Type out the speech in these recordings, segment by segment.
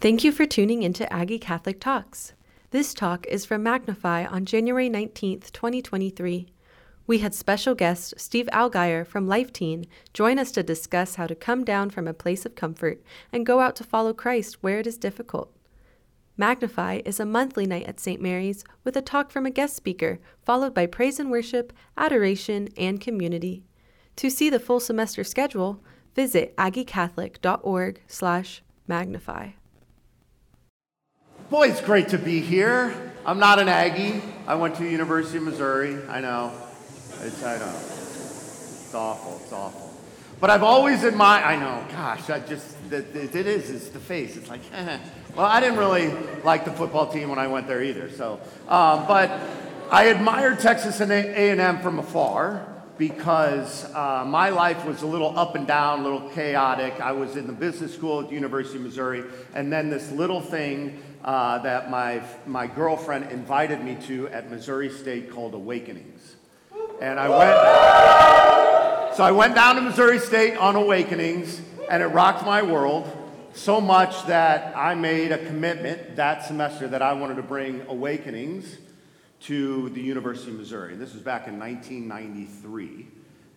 Thank you for tuning into Aggie Catholic Talks. This talk is from Magnify on January 19th, 2023. We had special guest Steve Algeier from Life Teen join us to discuss how to come down from a place of comfort and go out to follow Christ where it is difficult. Magnify is a monthly night at St. Mary's with a talk from a guest speaker, followed by praise and worship, adoration, and community. To see the full semester schedule, visit aggiecatholic.org/magnify. Boy, it's great to be here. I'm not an Aggie. I went to University of Missouri. I know. It's, I know. It's awful. It's awful. But I've always admired, I know, gosh, I just, it, it is, it's the face. It's like, eh. Well, I didn't really like the football team when I went there either. So, um, but I admired Texas and A&M from afar because uh, my life was a little up and down, a little chaotic. I was in the business school at the University of Missouri, and then this little thing uh, that my, my girlfriend invited me to at Missouri State called Awakenings. And I went, so I went down to Missouri State on Awakenings, and it rocked my world so much that I made a commitment that semester that I wanted to bring Awakenings to the University of Missouri. This was back in 1993,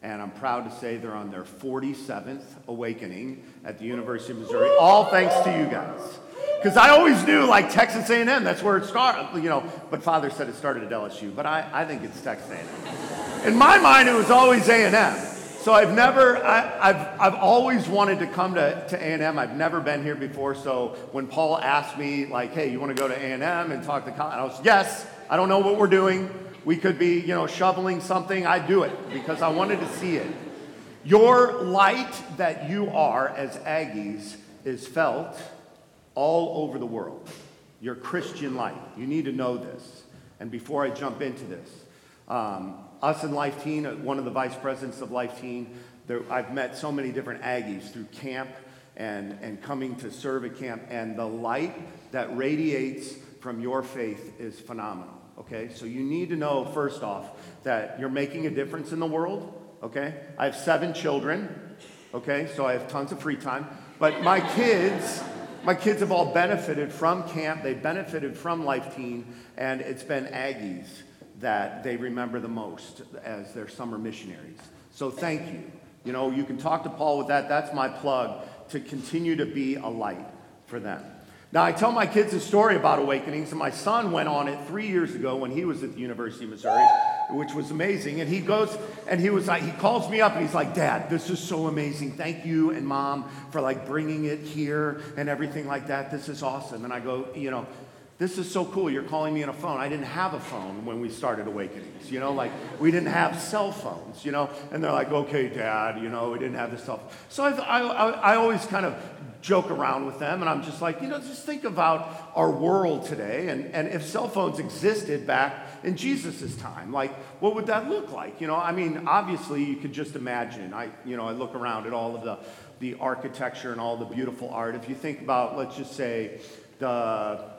and I'm proud to say they're on their 47th awakening at the University of Missouri, all thanks to you guys. Because I always knew, like Texas A&M, that's where it started, you know. But Father said it started at LSU, but I, I think it's Texas A&M. In my mind, it was always A&M. So I've never, I, have I've always wanted to come to, to A&M. I've never been here before. So when Paul asked me, like, hey, you want to go to A&M and talk to college? I was, yes, I don't know what we're doing. We could be, you know, shoveling something. I'd do it because I wanted to see it. Your light that you are as Aggies is felt all over the world. Your Christian light. You need to know this. And before I jump into this, um, us in Life Teen, uh, one of the vice presidents of Life Teen, there, I've met so many different Aggies through camp and, and coming to serve at camp, and the light that radiates from your faith is phenomenal. Okay, so you need to know first off that you're making a difference in the world. Okay, I have seven children. Okay, so I have tons of free time, but my kids my kids have all benefited from camp. They benefited from Life Teen, and it's been Aggies that they remember the most as their summer missionaries. So thank you. You know, you can talk to Paul with that. That's my plug to continue to be a light for them. Now, I tell my kids a story about awakenings, and my son went on it three years ago when he was at the University of Missouri, which was amazing. And he goes and he was like, he calls me up and he's like, Dad, this is so amazing. Thank you and mom for like bringing it here and everything like that. This is awesome. And I go, you know, this is so cool. You're calling me on a phone. I didn't have a phone when we started Awakenings, you know, like we didn't have cell phones, you know. And they're like, okay, dad, you know, we didn't have this stuff. So I, I, I always kind of joke around with them, and I'm just like, you know, just think about our world today, and, and if cell phones existed back in Jesus' time, like, what would that look like? You know, I mean, obviously, you could just imagine. I, you know, I look around at all of the, the architecture and all the beautiful art. If you think about, let's just say, the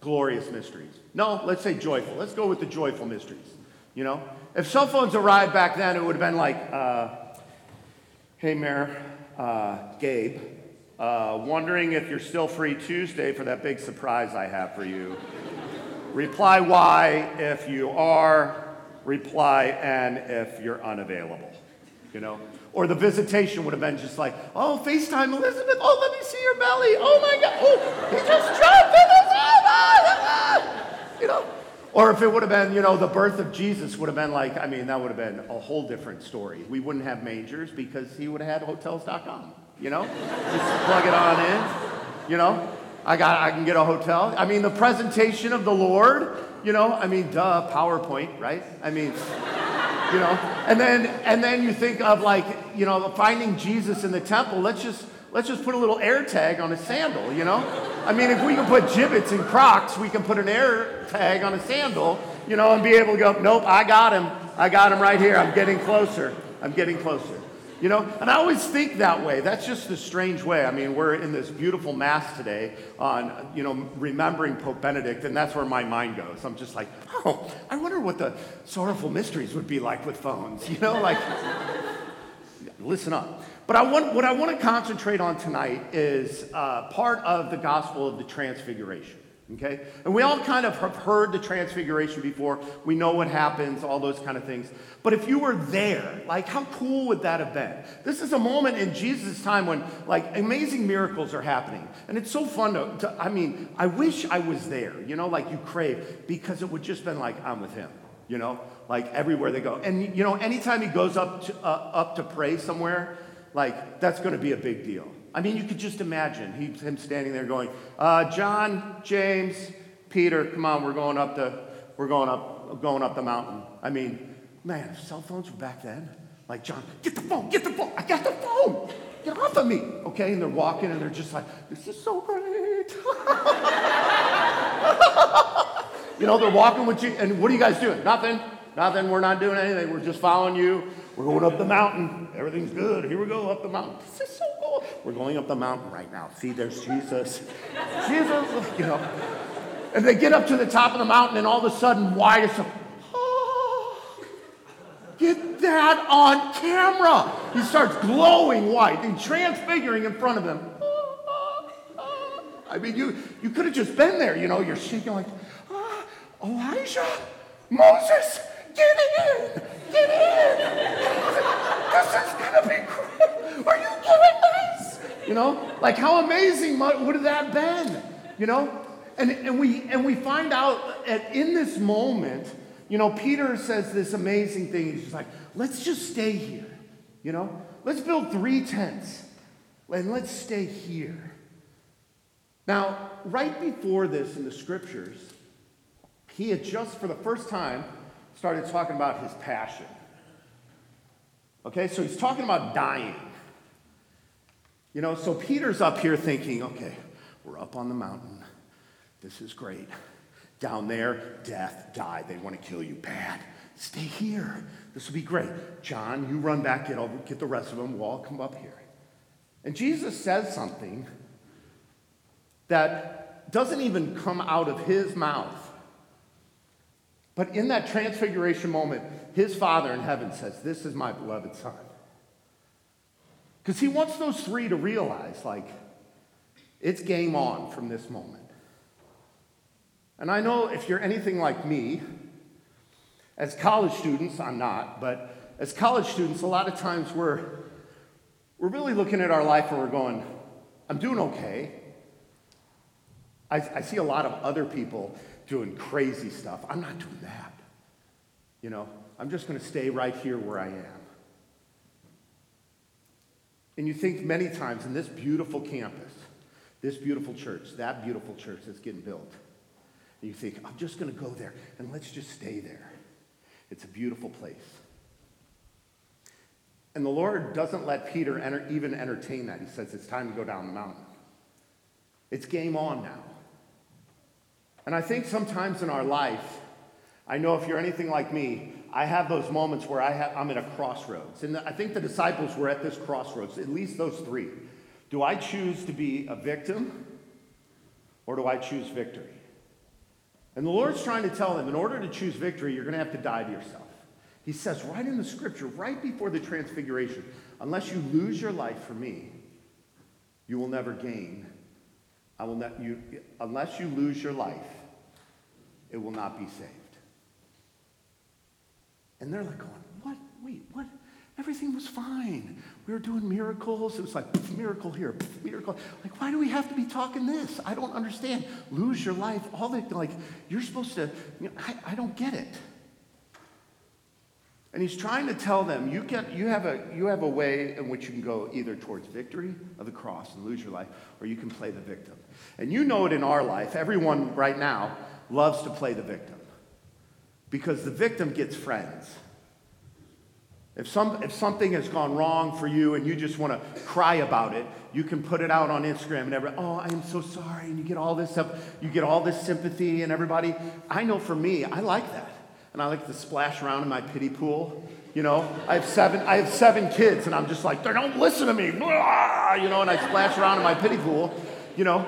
glorious mysteries. No, let's say joyful. Let's go with the joyful mysteries. You know, if cell phones arrived back then, it would have been like, uh, hey, Mayor, uh, Gabe, uh, wondering if you're still free Tuesday for that big surprise I have for you. Reply Y if you are, reply N if you're unavailable. You know? Or the visitation would have been just like, oh, FaceTime Elizabeth, oh, let me see your belly, oh my God, oh, he just jumped in his you know? Or if it would have been, you know, the birth of Jesus would have been like, I mean, that would have been a whole different story. We wouldn't have mangers because he would have had hotels.com you know? Just plug it on in, you know? I got I can get a hotel. I mean, the presentation of the Lord, you know, I mean, duh, PowerPoint, right? I mean, you know, and then and then you think of like, you know, finding Jesus in the temple. Let's just let's just put a little air tag on a sandal, you know? I mean, if we can put Jibbitz and Crocs, we can put an air tag on a sandal, you know, and be able to go, nope, I got him. I got him right here. I'm getting closer. I'm getting closer. You know, and I always think that way. That's just a strange way. I mean, we're in this beautiful mass today on, you know, remembering Pope Benedict, and that's where my mind goes. I'm just like, oh, I wonder what the sorrowful mysteries would be like with phones. You know, like, listen up. But I want, what I want to concentrate on tonight is uh, part of the gospel of the transfiguration. Okay? And we all kind of have heard the transfiguration before. We know what happens, all those kind of things. But if you were there, like how cool would that have been? This is a moment in Jesus' time when like amazing miracles are happening. And it's so fun to, to I mean, I wish I was there, you know, like you crave, because it would just been like, I'm with him, you know, like everywhere they go. And you know, anytime he goes up to, uh, up to pray somewhere, like that's going to be a big deal. I mean, you could just imagine he, him standing there going, uh, John, James, Peter, come on, we're going up the, we're going up, going up the mountain. I mean, man, cell phones were back then. Like, John, get the phone, get the phone, I got the phone, get off of me. Okay, and they're walking and they're just like, this is so great. you know, they're walking with you, and what are you guys doing? Nothing, nothing, we're not doing anything, we're just following you. We're going up the mountain, everything's good, here we go, up the mountain. This is so cool. we're going up the mountain right now. See, there's Jesus. Jesus, you know. And they get up to the top of the mountain, and all of a sudden, why is oh, get that on camera. He starts glowing white and transfiguring in front of them. I mean, you, you could have just been there, you know, you're shaking like, oh, Elijah, Moses, get in, get in. this is gonna be great. Are you kidding me? You know, like how amazing would have that been? You know, and, and we and we find out at, in this moment, you know, Peter says this amazing thing. He's just like, let's just stay here. You know, let's build three tents and let's stay here. Now, right before this in the scriptures, he had just for the first time started talking about his passion. Okay, so he's talking about dying. You know, so Peter's up here thinking, okay, we're up on the mountain. This is great. Down there, death, die. They want to kill you bad. Stay here. This will be great. John, you run back, get, over, get the rest of them. We'll all come up here. And Jesus says something that doesn't even come out of his mouth. But in that transfiguration moment, his Father in heaven says, This is my beloved Son. Because he wants those three to realize, like, it's game on from this moment. And I know if you're anything like me, as college students, I'm not, but as college students, a lot of times we're, we're really looking at our life and we're going, I'm doing okay. I, I see a lot of other people doing crazy stuff. I'm not doing that. You know, I'm just going to stay right here where I am. And you think many times in this beautiful campus, this beautiful church, that beautiful church that's getting built, and you think, I'm just going to go there and let's just stay there. It's a beautiful place. And the Lord doesn't let Peter enter, even entertain that. He says, It's time to go down the mountain. It's game on now. And I think sometimes in our life, I know if you're anything like me, I have those moments where I I'm at a crossroads. And I think the disciples were at this crossroads, at least those three. Do I choose to be a victim or do I choose victory? And the Lord's trying to tell them in order to choose victory, you're going to have to die to yourself. He says right in the scripture, right before the transfiguration, unless you lose your life for me, you will never gain. I will not, you, unless you lose your life, it will not be saved. And they're like going, what? Wait, what? Everything was fine. We were doing miracles. It was like, miracle here, miracle. Like, why do we have to be talking this? I don't understand. Lose your life. All that, like, you're supposed to, you know, I, I don't get it. And he's trying to tell them, you, get, you, have a, you have a way in which you can go either towards victory of the cross and lose your life, or you can play the victim. And you know it in our life. Everyone right now loves to play the victim because the victim gets friends. If, some, if something has gone wrong for you and you just want to cry about it, you can put it out on Instagram and everybody, oh, I am so sorry. And you get all this stuff, you get all this sympathy and everybody. I know for me, I like that. And I like to splash around in my pity pool. You know, I have seven, I have seven kids and I'm just like, they don't listen to me. Blah! You know, and I splash around in my pity pool, you know,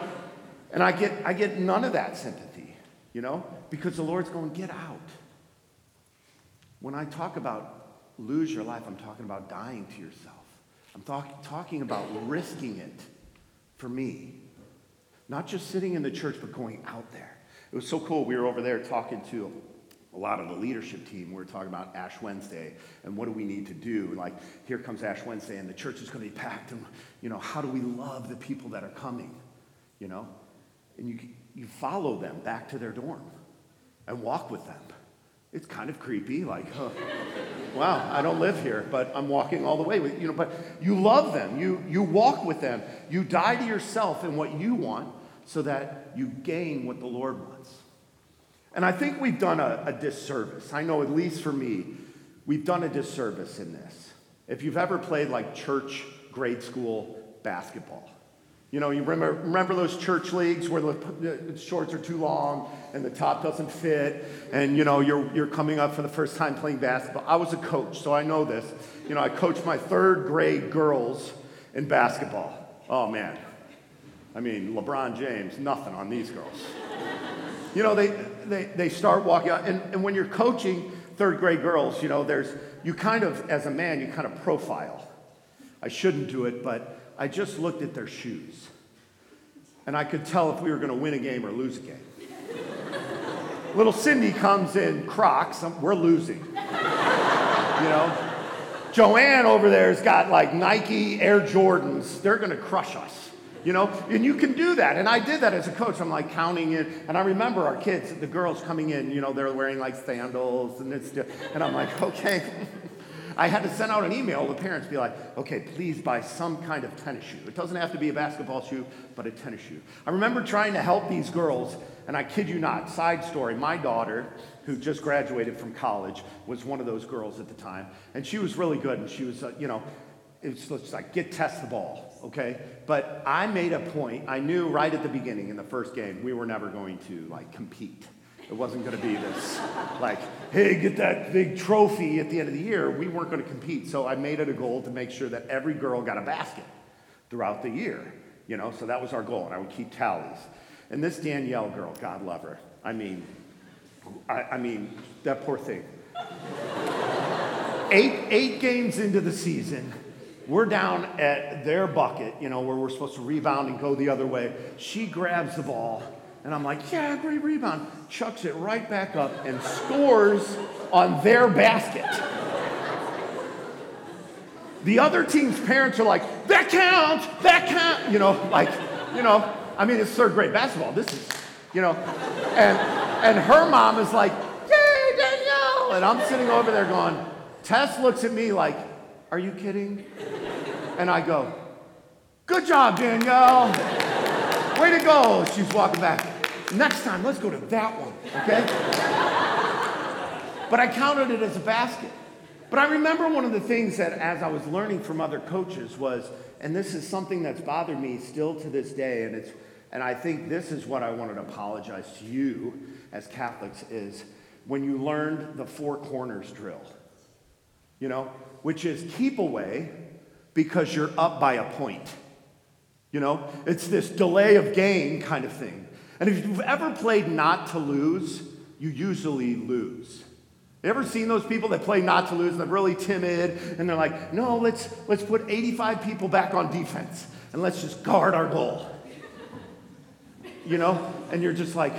and I get, I get none of that sympathy, you know, because the Lord's going, get out. When I talk about lose your life, I'm talking about dying to yourself. I'm talk- talking about risking it for me. Not just sitting in the church, but going out there. It was so cool. We were over there talking to a lot of the leadership team. we're talking about Ash Wednesday and what do we need to do. Like, here comes Ash Wednesday, and the church is going to be packed. And, you know, how do we love the people that are coming? You know? And you, you follow them back to their dorm and walk with them. It's kind of creepy, like, huh, wow, I don't live here, but I'm walking all the way with you know. But you love them, you you walk with them, you die to yourself and what you want, so that you gain what the Lord wants. And I think we've done a, a disservice. I know, at least for me, we've done a disservice in this. If you've ever played like church grade school basketball, you know, you remember, remember those church leagues where the shorts are too long and the top doesn't fit, and you know, you're, you're coming up for the first time playing basketball. I was a coach, so I know this. You know, I coached my third grade girls in basketball. Oh man. I mean, LeBron James, nothing on these girls. You know, they, they, they start walking out, and, and when you're coaching third grade girls, you know, there's, you kind of, as a man, you kind of profile. I shouldn't do it, but I just looked at their shoes. And I could tell if we were going to win a game or lose a game. Little Cindy comes in Crocs, we're losing. You know? Joanne over there's got like Nike Air Jordans. They're going to crush us. You know, and you can do that. And I did that as a coach. I'm like counting in, and I remember our kids, the girls coming in. You know, they're wearing like sandals, and it's, and I'm like, okay, I had to send out an email to parents, be like, okay, please buy some kind of tennis shoe. It doesn't have to be a basketball shoe, but a tennis shoe. I remember trying to help these girls, and I kid you not, side story, my daughter, who just graduated from college, was one of those girls at the time, and she was really good, and she was, uh, you know, it's like get test the ball okay but i made a point i knew right at the beginning in the first game we were never going to like compete it wasn't going to be this, like, hey, get that big trophy at the end of the year. We weren't going to compete. So I made it a goal to make sure that every girl got a basket throughout the year. You know, so that was our goal, and I would keep tallies. And this Danielle girl, God love her. I mean, I, I mean, that poor thing. eight, eight games into the season, we're down at their bucket, you know, where we're supposed to rebound and go the other way. She grabs the ball and I'm like, yeah, great rebound. Chucks it right back up and scores on their basket. the other team's parents are like, that counts, that counts. You know, like, you know, I mean, it's third grade basketball. This is, you know, and, and her mom is like, yay, Danielle. And I'm sitting over there going, Tess looks at me like, are you kidding? And I go, good job, Danielle. Way to go. She's walking back. Next time, let's go to that one, okay? but I counted it as a basket. But I remember one of the things that, as I was learning from other coaches, was, and this is something that's bothered me still to this day, and it's, and I think this is what I wanted to apologize to you as Catholics is when you learned the four corners drill, you know, which is keep away because you're up by a point. You know, it's this delay of gain kind of thing. And if you've ever played not to lose, you usually lose. You ever seen those people that play not to lose and they're really timid and they're like, no, let's, let's put 85 people back on defense and let's just guard our goal. You know? And you're just like,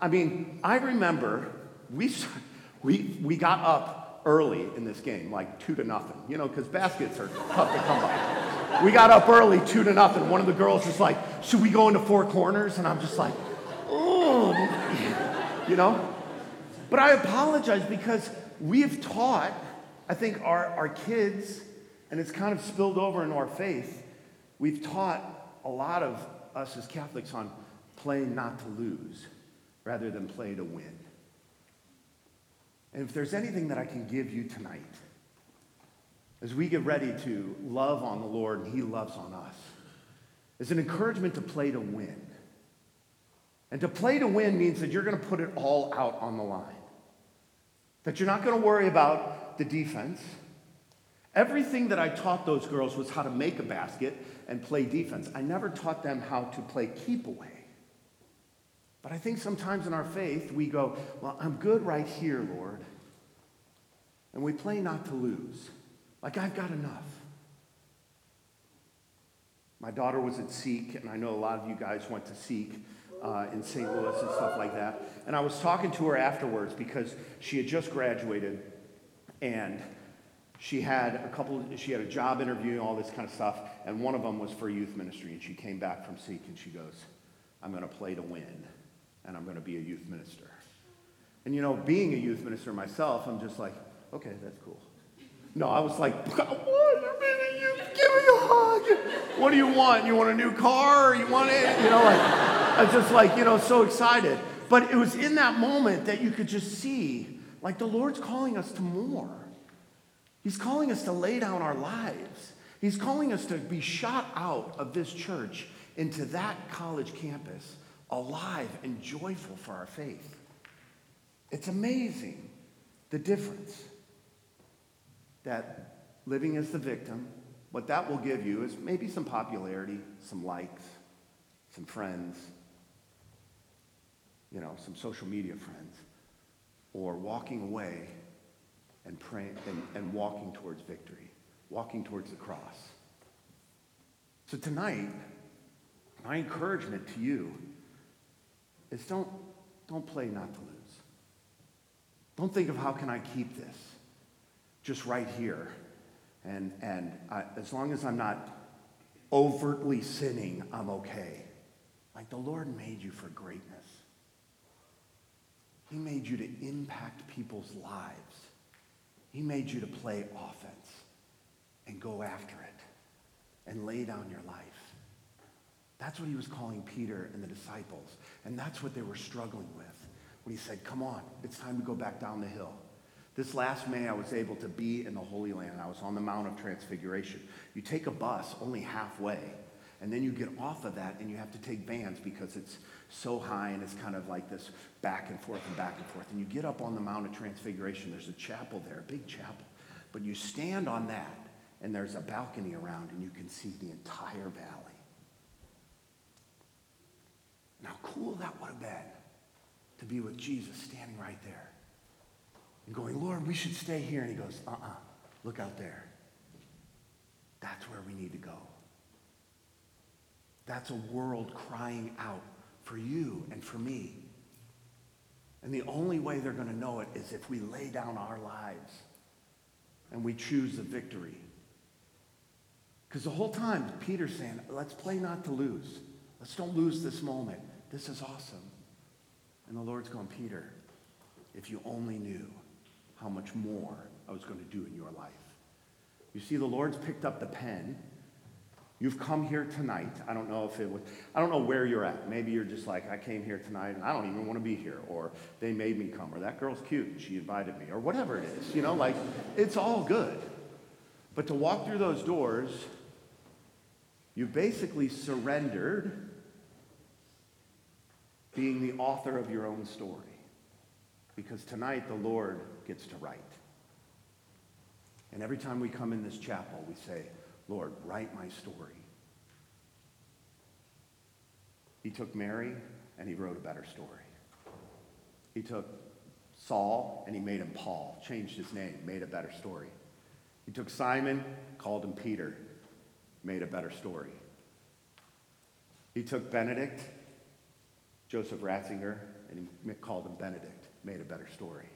I mean, I remember we, we, we got up early in this game, like two to nothing, you know, because baskets are tough to come by. We got up early, two to nothing. One of the girls was like, should we go into four corners? And I'm just like, oh, you know? But I apologize because we've taught, I think, our, our kids, and it's kind of spilled over into our faith, we've taught a lot of us as Catholics on playing not to lose rather than play to win. And if there's anything that I can give you tonight, as we get ready to love on the Lord and He loves on us, is an encouragement to play to win. And to play to win means that you're going to put it all out on the line. That you're not going to worry about the defense. Everything that I taught those girls was how to make a basket and play defense. I never taught them how to play keep away. But I think sometimes in our faith, we go, Well, I'm good right here, Lord. And we play not to lose. Like, I've got enough. My daughter was at Seek, and I know a lot of you guys went to Seek uh, in St. Louis and stuff like that. And I was talking to her afterwards because she had just graduated and she had a couple, she had a job interview and all this kind of stuff. And one of them was for youth ministry. And she came back from Seek and she goes, I'm going to play to win and I'm going to be a youth minister. And you know, being a youth minister myself, I'm just like, okay, that's cool. No, I was like, being a youth, give me a hug. What do you want? You want a new car? You want it? You know, like, I was just like, you know, so excited. But it was in that moment that you could just see, like, the Lord's calling us to more. He's calling us to lay down our lives. He's calling us to be shot out of this church into that college campus, alive and joyful for our faith. It's amazing the difference that living as the victim, what that will give you is maybe some popularity, some likes, some friends, you know, some social media friends, or walking away and praying and, and walking towards victory, walking towards the cross. So tonight, my encouragement to you is don't, don't play not to lose. Don't think of how can I keep this just right here. And, and I, as long as I'm not overtly sinning, I'm okay. Like the Lord made you for greatness. He made you to impact people's lives. He made you to play offense and go after it and lay down your life. That's what he was calling Peter and the disciples. And that's what they were struggling with when he said, Come on, it's time to go back down the hill. This last May, I was able to be in the Holy Land. I was on the Mount of Transfiguration. You take a bus only halfway, and then you get off of that and you have to take vans because it's so high and it's kind of like this back and forth and back and forth. And you get up on the Mount of Transfiguration. There's a chapel there, a big chapel. But you stand on that, and there's a balcony around, and you can see the entire valley. How cool that would have been to be with Jesus standing right there and going, Lord, we should stay here. And he goes, uh uh look out there. That's where we need to go. That's a world crying out for you and for me. And the only way they're going to know it is if we lay down our lives and we choose the victory. Because the whole time, Peter's saying, let's play not to lose. Let's don't lose this moment. This is awesome. And the Lord's going, Peter, if you only knew how much more I was going to do in your life. You see, the Lord's picked up the pen. You've come here tonight. I don't know if it was, I don't know where you're at. Maybe you're just like, I came here tonight and I don't even want to be here. Or they made me come. Or that girl's cute and she invited me. Or whatever it is. You know, like, it's all good. But to walk through those doors, you basically surrendered being the author of your own story. Because tonight the Lord gets to write. And every time we come in this chapel, we say, Lord, write my story. He took Mary and he wrote a better story. He took Saul and he made him Paul, changed his name, made a better story. He took Simon, called him Peter, made a better story. He took Benedict, Joseph Ratzinger, and he called him Benedict, made a better story.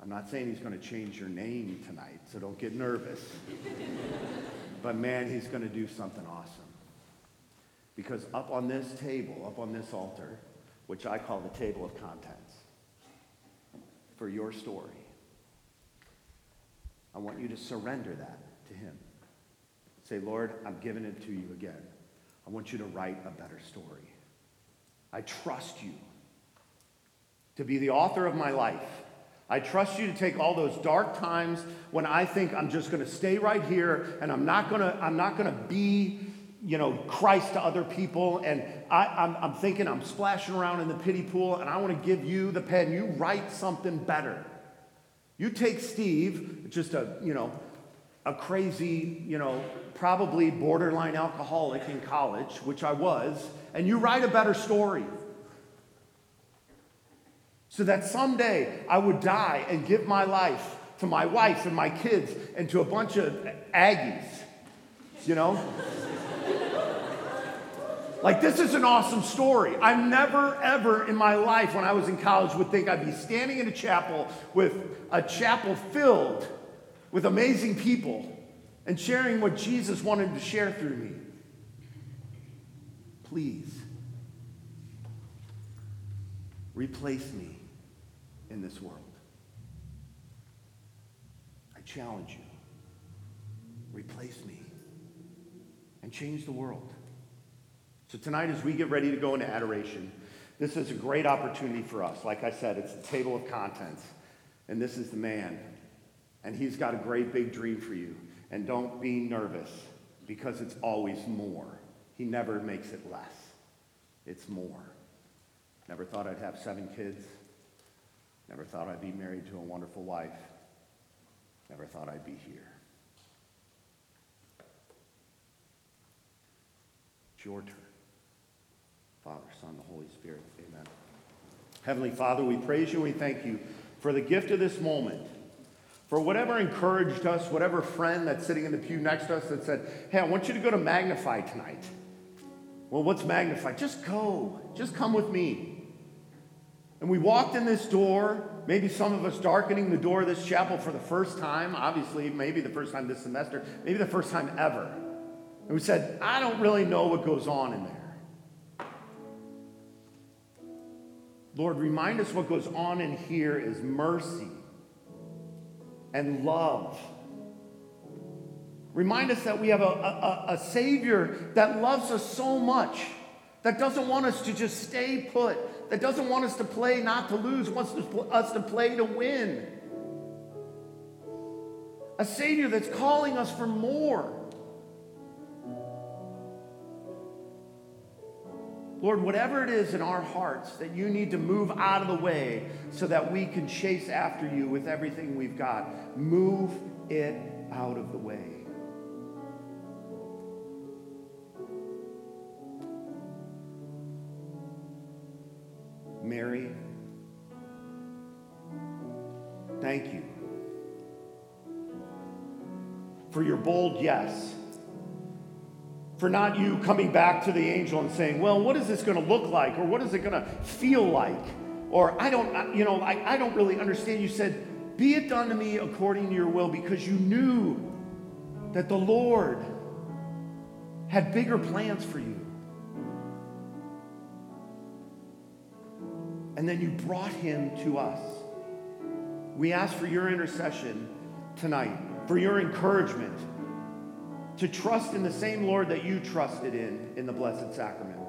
I'm not saying he's going to change your name tonight, so don't get nervous. but man, he's going to do something awesome. Because up on this table, up on this altar, which I call the table of contents, for your story, I want you to surrender that to him. Say, Lord, I'm giving it to you again. I want you to write a better story. I trust you to be the author of my life I trust you to take all those dark times when I think I'm just going to stay right here and I'm not going to I'm not going to be you know Christ to other people and I, I'm, I'm thinking I'm splashing around in the pity pool and I want to give you the pen. You write something better. You take Steve, just a you know a crazy you know probably borderline alcoholic in college, which I was, and you write a better story so that someday I would die and give my life to my wife and my kids and to a bunch of Aggies, you know? Like, this is an awesome story. I never, ever in my life when I was in college would think I'd be standing in a chapel with a chapel filled with amazing people and sharing what Jesus wanted to share through me. Please, replace me in this world. I challenge you. Replace me and change the world. So, tonight, as we get ready to go into adoration, this is a great opportunity for us. Like I said, it's a table of contents, and this is the man. And he's got a great big dream for you. And don't be nervous because it's always more. He never makes it less, it's more. Never thought I'd have seven kids. Never thought I'd be married to a wonderful wife. Never thought I'd be here. It's your turn. Father, Son, the Holy Spirit. Amen. Heavenly Father, we praise you we thank you for the gift of this moment. For whatever encouraged us, whatever friend that's sitting in the pew next to us that said, Hey, I want you to go to Magnify tonight. Well, what's magnified? Just go. Just come with me. And we walked in this door, maybe some of us darkening the door of this chapel for the first time, obviously, maybe the first time this semester, maybe the first time ever. And we said, I don't really know what goes on in there. Lord, remind us what goes on in here is mercy and love. Remind us that we have a, a, a, Savior that loves us so much, that doesn't want us to just stay put, that doesn't want us to play not to lose, wants us to play to win. A Savior that's calling us for more. Lord, whatever it is in our hearts that you need to move out of the way so that we can chase after you with everything we've got, move it out of the way. Mary, thank you for your bold yes for not you coming back to the angel and saying, Well, what is this going to look like? Or what is it going to feel like? Or I don't, you know, I, I don't really understand. You said, Be it done to me according to your will, because you knew that the Lord had bigger plans for you. And then you brought him to us. We ask for your intercession tonight, for your encouragement to trust in the same Lord that you trusted in in the Blessed Sacrament.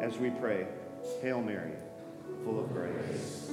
As we pray, Hail Mary, full of grace,